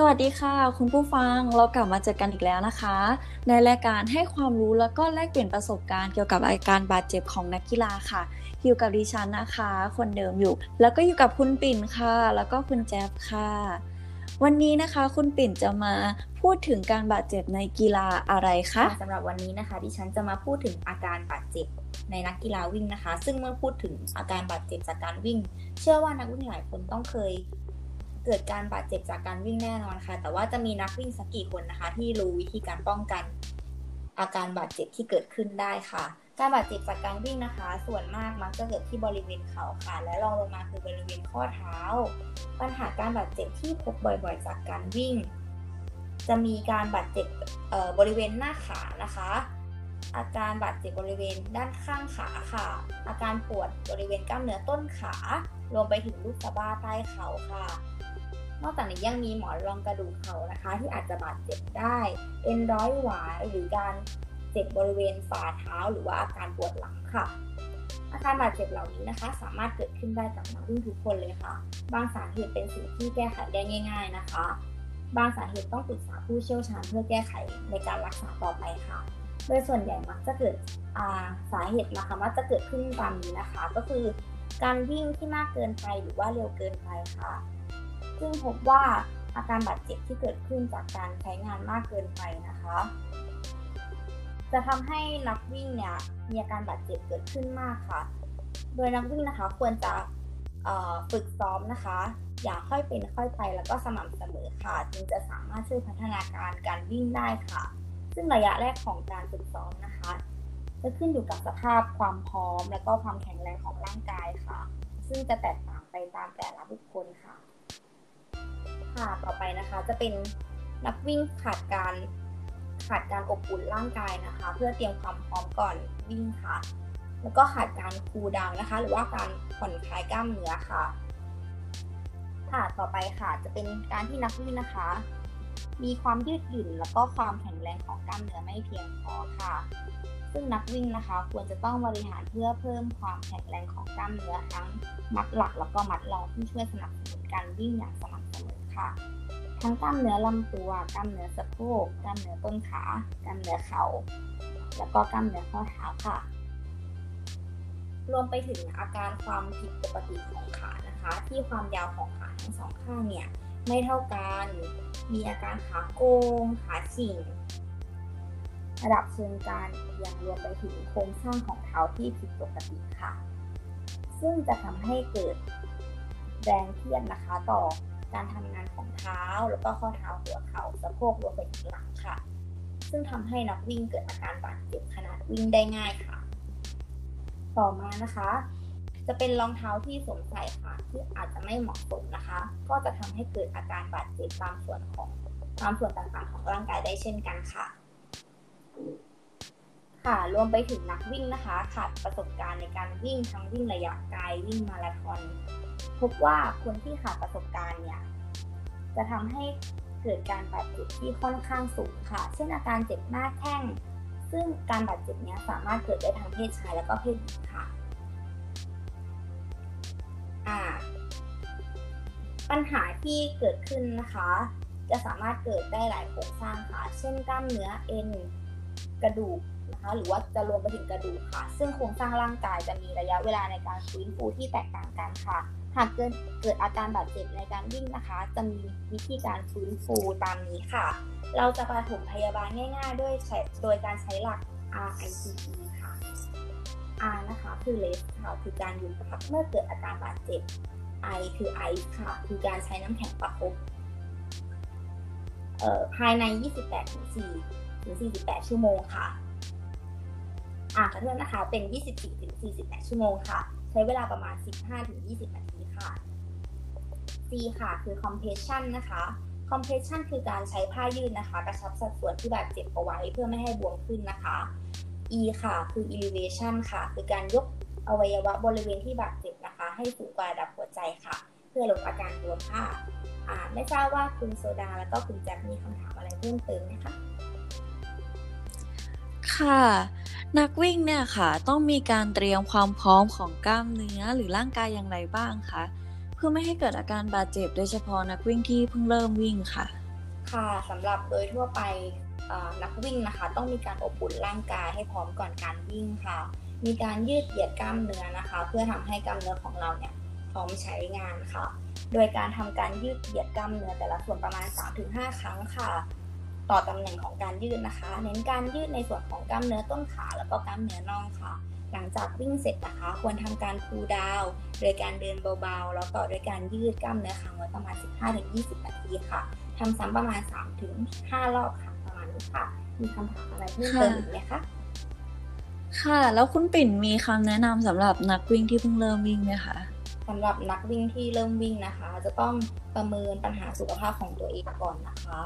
สวัสดีค่ะ คุณผู้ฟังเรากลับมาเจอกันอีกแล้วนะคะ ในรายการให้ความรู้แล้วก็แลกเปลี่ยนประสบการณ์เกี่ยวกับอาการบาดเจ็บของนักกีฬาค่ะ อยู่กับดิฉันนะคะ คนเดิมอยู่ แล้วก็อยู่กับคุณปิ่นค่ะ แล้วก็คุณแจ๊บค่ะ วันนี้นะคะคุณปิ่นจะมาพูดถึงการบาดเจ็บในกีฬาอะไรคะสำหรับวันนี้นะคะ ดิฉันจะมาพูดถึงอาการบาดเจ็บในนักกีฬาวิ่งนะคะ ซึ่งเมื่อพูดถึงอาการบาดเจ็บจากการวิ่ง เชื่อว่านักวิ่งหลายคนต้องเคย เกิดการบาดเจ็บจากการวิ่งแน่นอนค่ะ แต่ว่าจะมีนักวิ่งสักกี่คนนะคะ ที่รู้วิธีการป้องกัน อาการบาดเจ็บที่เกิดขึ้นได้ค่ะ การบาดเจ็บจากการวิ่งนะคะ ส่วนมากมักจะเกิดที่บริเวณเข่าค่ะ และรองลงมาคือบริเวณข้อเท้า ปัญหาการบาดเจ็บที่พบบ่อยๆ จากการวิ่ง จะมีการบาดเจ็บบริเวณหน้าขานะคะอาการบาดเจ็บบริเวณด้านข้างขาค่ะ อาการปวดบริเวณกล้ามเนื้อต้นขา รวมไปถึงลูกสะบ้าใต้เข่าค่ะ นอกจากนี้ยังมีหมอนรองกระดูกเข่านะคะ ที่อาจจะบาดเจ็บได้ เอ็นร้อยหวายหรือการเจ็บบริเวณฝ่าเท้า หรือว่าอาการปวดหลังค่ะ อาการบาดเจ็บเหล่านี้นะคะ สามารถเกิดขึ้นได้กับนักวิ่งทุกคนเลยค่ะ บางสาเหตุเป็นสิ่งที่แก้ไขได้ง่าย ๆนะคะ บางสาเหตุต้องปรึกษาผู้เชี่ยวชาญเพื่อแก้ไขในการรักษาต่อไปค่ะโดยส่วนใหญ่มักจะเกิดสาเหตุนะคะมักจะเกิดขึ้นตามนี้นะคะ ก็คือการวิ่งที่มากเกินไปหรือว่าเร็วเกินไปค่ะ ซึ่งพบว่าอาการบาดเจ็บที่เกิดขึ้นจากการใช้งานมากเกินไปนะคะ จะทำให้นักวิ่งเนี่ยมีอาการบาดเจ็บเกิดขึ้นมากค่ะ โดยนักวิ่งนะคะควรจะฝึกซ้อมนะคะ อย่าค่อยเป็นค่อยไปแล้วก็สม่ำเสมอค่ะ จึงจะสามารถช่วยพัฒนาการการวิ่งได้ค่ะ ซึ่งระยะแรกของการฝึกซ้อมนะคะ จะขึ้นอยู่กับสภาพความพร้อม และก็ความแข็งแรงของร่างกายค่ะ ซึ่งจะแตกต่างไปตามแต่ละบุคคลค่ะ ค่ะต่อไปนะคะ จะเป็นนักวิ่งขาดการขาดการอบอุ่นร่างกายนะคะ เพื่อเตรียมความพร้อมก่อนวิ่งค่ะ แล้วก็ขาดการคูลดาวน์นะคะ หรือว่าการผ่อนคลายกล้ามเนื้อค่ะ ค่ะต่อไปค่ะจะเป็นการที่นักวิ่งนะคะ มีความยืดหยุ่นแล้วก็ความแข็งแรงของกล้ามเนื้อไม่เพียงพอค่ะ ซึ่งนักวิ่งนะคะ ควรจะต้องบริหารเพื่อเพิ่มความแข็งแรงของกล้ามเนื้อทั้งมัดหลักแล้วก็มัดรองที่ช่วยสนับสนุนการวิ่งอย่างสม่ำเสมอ ค่ะ ทั้งกล้ามเนื้อลำตัว กล้ามเนื้อสะโพก กล้ามเนื้อต้นขา กล้ามเนื้อเข่า แล้วก็กล้ามเนื้อข้อเท้าค่ะ รวมไปถึงอาการความผิดปกติของขานะคะ ที่ความยาวของขาทั้งสองข้างเนี่ยไม่เท่ากัน มีอาการขาโกง ขาฉิ่งระดับเชิงการยังรวมไปถึงโครงสร้างของเท้าที่ผิดปกติค่ะ ซึ่งจะทำให้เกิดแรงเทียดนะคะต่อ การทำงานของเท้า แล้วก็ข้อเท้าหัวเข่าสะโพกรวมไปถึงหลังค่ะ ซึ่งทำให้นักวิ่งเกิดอาการบาดเจ็บขนาดวิ่งได้ง่ายค่ะ ต่อมานะคะ จะเป็นรองเท้าที่สวมใส่ค่ะ ที่อาจจะไม่เหมาะสมนะคะ ก็จะทำให้เกิดอาการบาดเจ็บตามส่วนของตามส่วนต่างๆของร่างกายได้เช่นกันค่ะ ค่ะ รวมไปถึงนักวิ่งนะคะ ขาดประสบการณ์ในการวิ่งทั้งวิ่งระยะไกลวิ่งมาราธอนพบว่าคนที่ขาดประสบการณ์เนี่ยจะทำให้เกิดการบาดเจ็บที่ค่อนข้างสูงค่ะ เช่นอาการเจ็บหน้าแข้ง ซึ่งการบาดเจ็บนี้สามารถเกิดได้ทั้งเพศชายและก็เพศหญิงค่ะปัญหาที่เกิดขึ้นนะคะ จะสามารถเกิดได้หลายโครงสร้างค่ะ เช่นกล้ามเนื้อเอ็น กระดูก นะคะหรือว่าจะรวมไปถึงกระดูกค่ะ ซึ่งโครงสร้างร่างกายจะมีระยะเวลาในการฟื้นฟูที่แตกต่างกันค่ะ หากเกิดเกิดอาการบาดเจ็บในการวิ่งนะคะ จะมีวิธีการฟื้นฟูตามนี้ค่ะ เราจะปฐมพยาบาลง่าย ๆ ด้วยใช้โดยการใช้หลัก RICE ค่ะ R นะคะคือ rest ค่ะคือการหยุดพักเมื่อเกิดอาการบาดเจ็บ I คือ ice ค่ะ คือการใช้น้ำแข็งประคบภายใน 28-4ถึง48 ชั่วโมงค่ะ อ่าขอโทษนะคะ เป็น 24ถึง48 ชั่วโมงค่ะ ใช้เวลาประมาณ 15ถึง20 นาทีค่ะ C ค่ะ คือ compression นะคะ compression คือการใช้ผ้ายืดนะคะ กระชับสัดส่วนที่บาดเจ็บเอาไว้เพื่อไม่ให้บวมขึ้นนะคะ E ค่ะ คือ elevation ค่ะ คือการยกอวัยวะบริเวณที่บาดเจ็บนะคะ ให้สูงกว่าระดับหัวใจค่ะ เพื่อลดอาการบวมค่ะอ่าไม่ทราบว่าคุณโซดาแล้วก็คุณแจ็คมีคำถามอะไรเพิ่มเติมไหมคะ ค่ะ นักวิ่งเนี่ยค่ะต้องมีการเตรียมความพร้อมของกล้ามเนื้อหรือร่างกายอย่างไรบ้างคะเพื่อไม่ให้เกิดอาการบาดเจ็บโดยเฉพาะนักวิ่งที่เพิ่งเริ่มวิ่งค่ะ ค่ะสำหรับโดยทั่วไปนักวิ่งนะคะ ต้องมีการอบอุ่นร่างกายให้พร้อมก่อนการวิ่งค่ะ มีการยืดเหยียดกล้ามเนื้อนะคะ เพื่อทำให้กล้ามเนื้อของเราเนี่ยพร้อมใช้งานค่ะ โดยการทำการยืดเหยียดกล้ามเนื้อแต่ละส่วนประมาณ 3-5 ครั้งค่ะ ต่อตำแหน่งของการยืดนะคะ เน้นการยืดในส่วนของกล้ามเนื้อต้นขาแล้วก็กล้ามเนื้อน่องค่ะ หลังจากวิ่งเสร็จนะคะ ควรทำการคูลดาวน์โดยการเดินเบาๆ แล้วต่อด้วยการยืดกล้ามเนื้อค้างไว้ประมาณ 15-20 นาทีค่ะทำซ้ำประมาณ 3-5 รอบค่ะประมาณนี้ค่ะ มีคำถามอะไรเพิ่มเติมอีกไหมคะค่ะ แล้วคุณปิ่นมีคำแนะนำสำหรับนักวิ่งที่เพิ่งเริ่มวิ่งไหมคะสำหรับนักวิ่งที่เริ่มวิ่งนะคะ จะต้องประเมินปัญหาสุขภาพของตัวเองก่อนนะคะ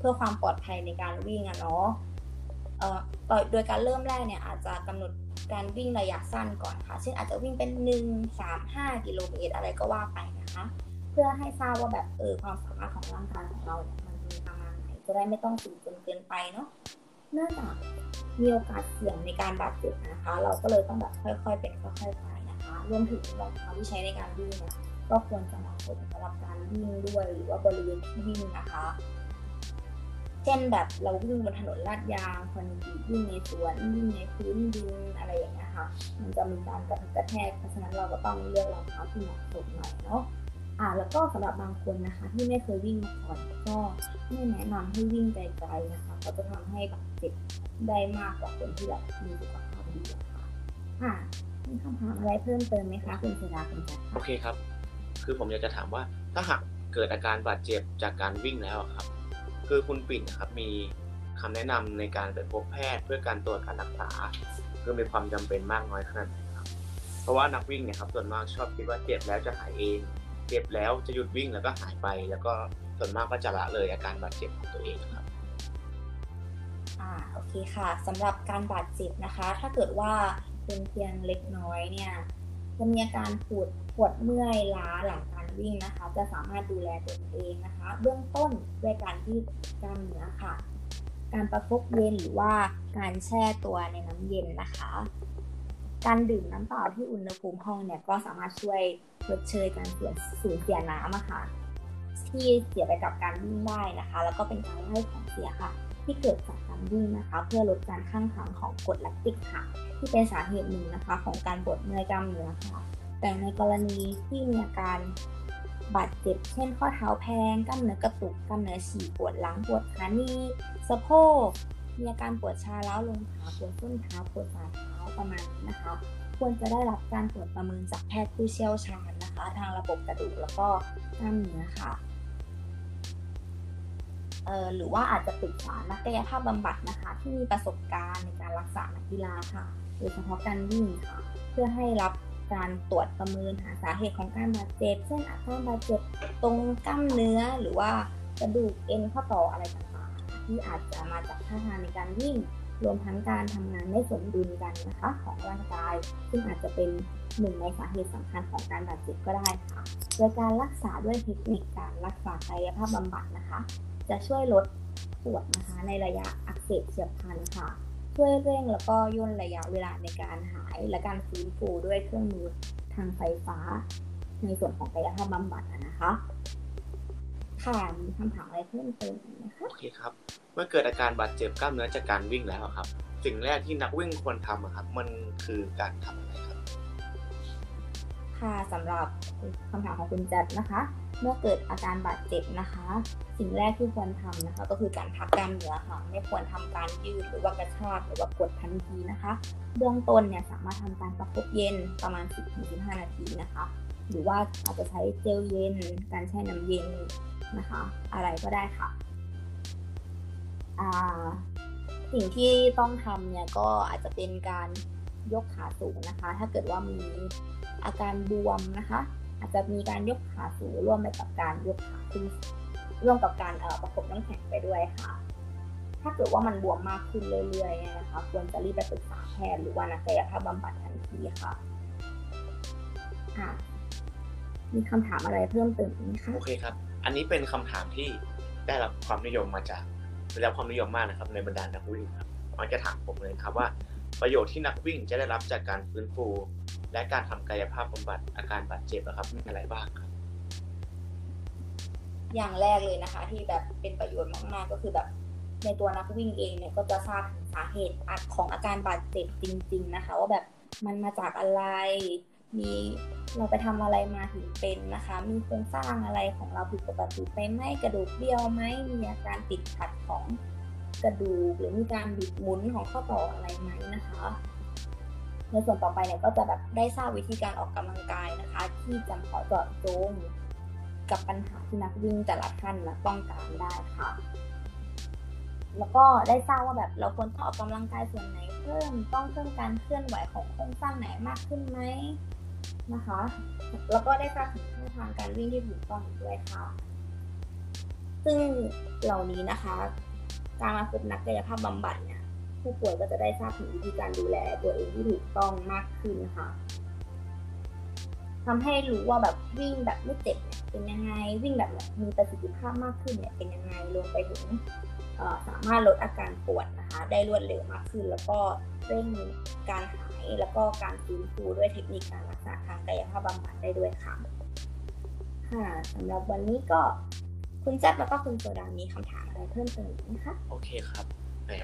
เพื่อความปลอดภัยในการวิ่งอะเนาะโดยการเริ่มแรกเนี่ยอาจจะกำหนดการวิ่งระยะสั้นก่อนค่ะ เช่นอาจจะวิ่งเป็น 1 3 5 กิโลเมตรอะไรก็ว่าไปนะคะ เพื่อให้ทราบว่าแบบเออความสามารถของร่างกายของเราเนี่ยมันมีประมาณไหนจะได้ไม่ต้องสูงจนเกินไปเนาะเนื่องจากมีโอกาสเสี่ยงในการบาดเจ็บนะคะ เราก็เลยต้องแบบค่อยๆเป็นค่อยๆไปนะคะรวมถึงรองเท้าที่ใช้ในการวิ่งเนี่ยก็ควรจะเหมาะสมสำหรับการวิ่งด้วยหรือว่าบริเวณที่วิ่งนะคะ เช่นแบบเราวิ่งบนถนนลาดยางคนวิ่งในสวนวิ่งในพื้นดินอะไรอย่างเงี้ยค่ะ มันจะมีการกระทบกระแทกเพราะฉะนั้นเราก็ต้องเลือกรองเท้าที่เหมาะสมหน่อยเนาะอ่าแล้วก็สำหรับบางคนนะคะที่ไม่เคยวิ่งมาก่อนก็ไม่แนะนำให้วิ่งไกลๆนะคะเพราะจะทำให้บาดเจ็บได้มากกว่าคนที่แบบมีสุขภาพดีค่ะอ่ามีคำถามอะไรเพิ่มเติมไหมคะคุณเสดาคุณจักรโอเคครับ คือผมอยากจะถามว่าถ้าหากเกิดอาการบาดเจ็บจากการวิ่งแล้วครับ คือคุณปิ่นนะครับมีคำแนะนำในการไปพบแพทย์เพื่อการตรวจการรักษาคือมีความจำเป็นมากน้อยขนาดไหนครับ เพราะว่านักวิ่งเนี่ยครับส่วนมากชอบคิดว่าเจ็บแล้วจะหายเอง เจ็บแล้วจะหยุดวิ่งแล้วก็หายไป แล้วก็ส่วนมากก็จะละเลยอาการบาดเจ็บของตัวเองครับอ่าโอเคค่ะสำหรับการบาดเจ็บนะคะ ถ้าเกิดว่าเป็นเพียงเล็กน้อยเนี่ย จะมีอาการปวดปวดเมื่อยล้าหลังการวิ่งนะคะ จะสามารถดูแลตัวเองนะคะ เบื้องต้นด้วยการยืดกล้ามเนื้อค่ะ การประคบเย็นหรือว่าการแช่ตัวในน้ำเย็นนะคะ การดื่มน้ำเปล่าที่อุณหภูมิห้องเนี่ยก็สามารถช่วยลดเชยการเสียสูญเสียน้ำอะค่ะที่เสียไปกับการวิ่งได้นะคะ แล้วก็เป็นการไล่ของเสียค่ะ ที่เกิดจากการวิ่งนะคะ เพื่อลดการข้างค้างของกรดแลคติกค่ะ ที่เป็นสาเหตุหนึ่งนะคะ ของการปวดเมื่อยกล้ามเนื้อค่ะ แต่ในกรณีที่มีอาการบาดเจ็บ เช่น ข้อเท้าแพงกล้ามเนื้อกระตุกกล้ามเนื้อฉีกปวดหลังปวดขาหนีสะโพกมีอาการปวดชาเล้าลงขาปวดส้นเท้าปวดฝ่าเท้าประมาณนี้นะคะ ควรจะได้รับการตรวจประเมินจากแพทย์ผู้เชี่ยวชาญนะคะ ทางระบบกระดูกแล้วก็กล้ามเนื้อค่ะ หรือว่าอาจจะปรึกษานักกายภาพบำบัดนะคะ ที่มีประสบการณ์ในการรักษานักกีฬาค่ะโดยเฉพาะการวิ่งค่ะ เพื่อให้รับการตรวจประเมินหาสาเหตุของการบาดเจ็บ เช่นอาการบาดเจ็บตรงกล้ามเนื้อหรือว่ากระดูกเอ็นข้อต่ออะไรต่างๆ ที่อาจจะมาจากท่าทางในการวิ่ง รวมทั้งการทำงานไม่สมดุลกันนะคะ ของร่างกาย ซึ่งอาจจะเป็นหนึ่งในสาเหตุสำคัญของการบาดเจ็บก็ได้ค่ะ โดยการรักษาด้วยเทคนิคการรักษากายภาพบำบัดนะคะ จะช่วยลดปวดนะคะในระยะอักเสบเฉียบพลันค่ะ ช่วยเร่งแล้วก็ย่นระยะเวลาในการหายและการฟื้นฟูด้วยเครื่องมือทางไฟฟ้า ในส่วนของกายภาพบำบัดอะนะคะค่ะมีคำถามอะไรเพิ่มเติมอีกไหมคะโอเคครับ เมื่อเกิดอาการบาดเจ็บกล้ามเนื้อจากการวิ่งแล้วอะครับ สิ่งแรกที่นักวิ่งควรทำอะครับ มันคือการทำอะไรครับ ค่ะสำหรับคำถามของคุณจัดนะคะ เมื่อเกิดอาการบาดเจ็บนะคะ สิ่งแรกที่ควรทำนะคะ ก็คือการพักกล้ามเนื้อค่ะ ไม่ควรทำการยืดหรือว่ากระชากหรือว่ากดทันทีนะคะ เบื้องต้นเนี่ยสามารถทำการประคบเย็นประมาณ 10-15 นาทีนะคะ หรือว่าอาจจะใช้เจลเย็น การแช่น้ำเย็นนะคะ อะไรก็ได้ค่ะสิ่งที่ต้องทำเนี่ยก็อาจจะเป็นการยกขาสูงนะคะ ถ้าเกิดว่ามีอาการบวมนะคะ อาจจะมีการยกขาสูงร่วมไปกับการยกขาขึ้นร่วมกับการเอ่อประคบน้ำแข็งไปด้วยค่ะ ถ้าเกิดว่ามันบวมมากขึ้นเรื่อยๆนะคะควรจะรีบไปปรึกษาแพทย์หรือว่านักกายภาพบำบัดทันทีค่ะค่ะมีคำถามอะไรเพิ่มเติมไหมคะโอเคครับ อันนี้เป็นคำถามที่ได้รับความนิยมมาจากได้รับความนิยมมากนะครับ ในบรรดานักวิ่งครับมันจะถามผมเลยครับว่า ประโยชน์ที่นักวิ่งจะได้รับจากการฟื้นฟู และการทำกายภาพบำบัดอาการบาดเจ็บอะครับมีอะไรบ้างครับอย่างแรกเลยนะคะ ที่แบบเป็นประโยชน์มากๆก็คือแบบในตัวนักวิ่งเองเนี่ยก็จะทราบถึงสาเหตุของอาการบาดเจ็บจริง ๆนะคะ ว่าแบบมันมาจากอะไร มีเราไปทำอะไรมาถึงเป็นนะคะ มีโครงสร้างอะไรของเราผิดปกติไปไหมกระดูกเบี้ยวไหมมีอาการติดขัดของกระดูกหรือมีการบิดหมุนของข้อต่ออะไรไหมนะคะ ในส่วนต่อไปเนี่ยก็จะแบบได้ทราบวิธีการออกกำลังกายนะคะ ที่จำเพาะเจาะจงกับปัญหาที่นักวิ่งแต่ละท่านนะต้องการได้ค่ะ แล้วก็ได้ทราบว่าแบบเราควรต้องออกกำลังกายส่วนไหนเพิ่มต้องเพิ่มการเคลื่อนไหวของโครงสร้างไหนมากขึ้นไหมนะคะ แล้วก็ได้ทราบถึงช่องทางการวิ่งที่ถูกต้องด้วยค่ะ ซึ่งเหล่านี้นะคะ การมาพบนักกายภาพบำบัดเนี่ย ผู้ป่วยก็จะได้ทราบถึงวิธีการดูแลตัวเองที่ถูกต้องมากขึ้นค่ะทำให้รู้ว่าแบบวิ่งแบบไม่เจ็บเป็นยังไง วิ่งแบบมีประสิทธิภาพมากขึ้นเนี่ยเป็นยังไงรวมไปถึงสามารถลดอาการปวดนะคะ ได้รวดเร็วมากขึ้น แล้วก็เร่งการหายแล้วก็การฟื้นฟูด้วยเทคนิคการรักษาทางกายภาพบำบัดได้ด้วยค่ะค่ะสำหรับวันนี้ก็คุณแจ็คแล้วก็คุณโซดามีคำถามอะไรเพิ่มเติมไหมคะ โอเคครับ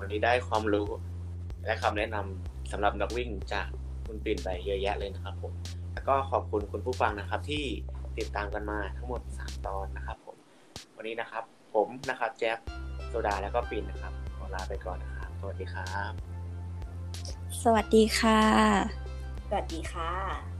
วันนี้ได้ความรู้ และคำแนะนำสำหรับนักวิ่งจากคุณปิ่นไปเยอะแยะเลยนะครับผม แล้วก็ขอบคุณคุณผู้ฟังนะครับ ที่ติดตามกันมาทั้งหมด 3 ตอนนะครับผม วันนี้นะครับ ผมนะครับแจ๊บโซดาแล้วก็ปิ่นนะครับขอลาไปก่อนนะครับ สวัสดีครับ สวัสดีค่ะ สวัสดีค่ะ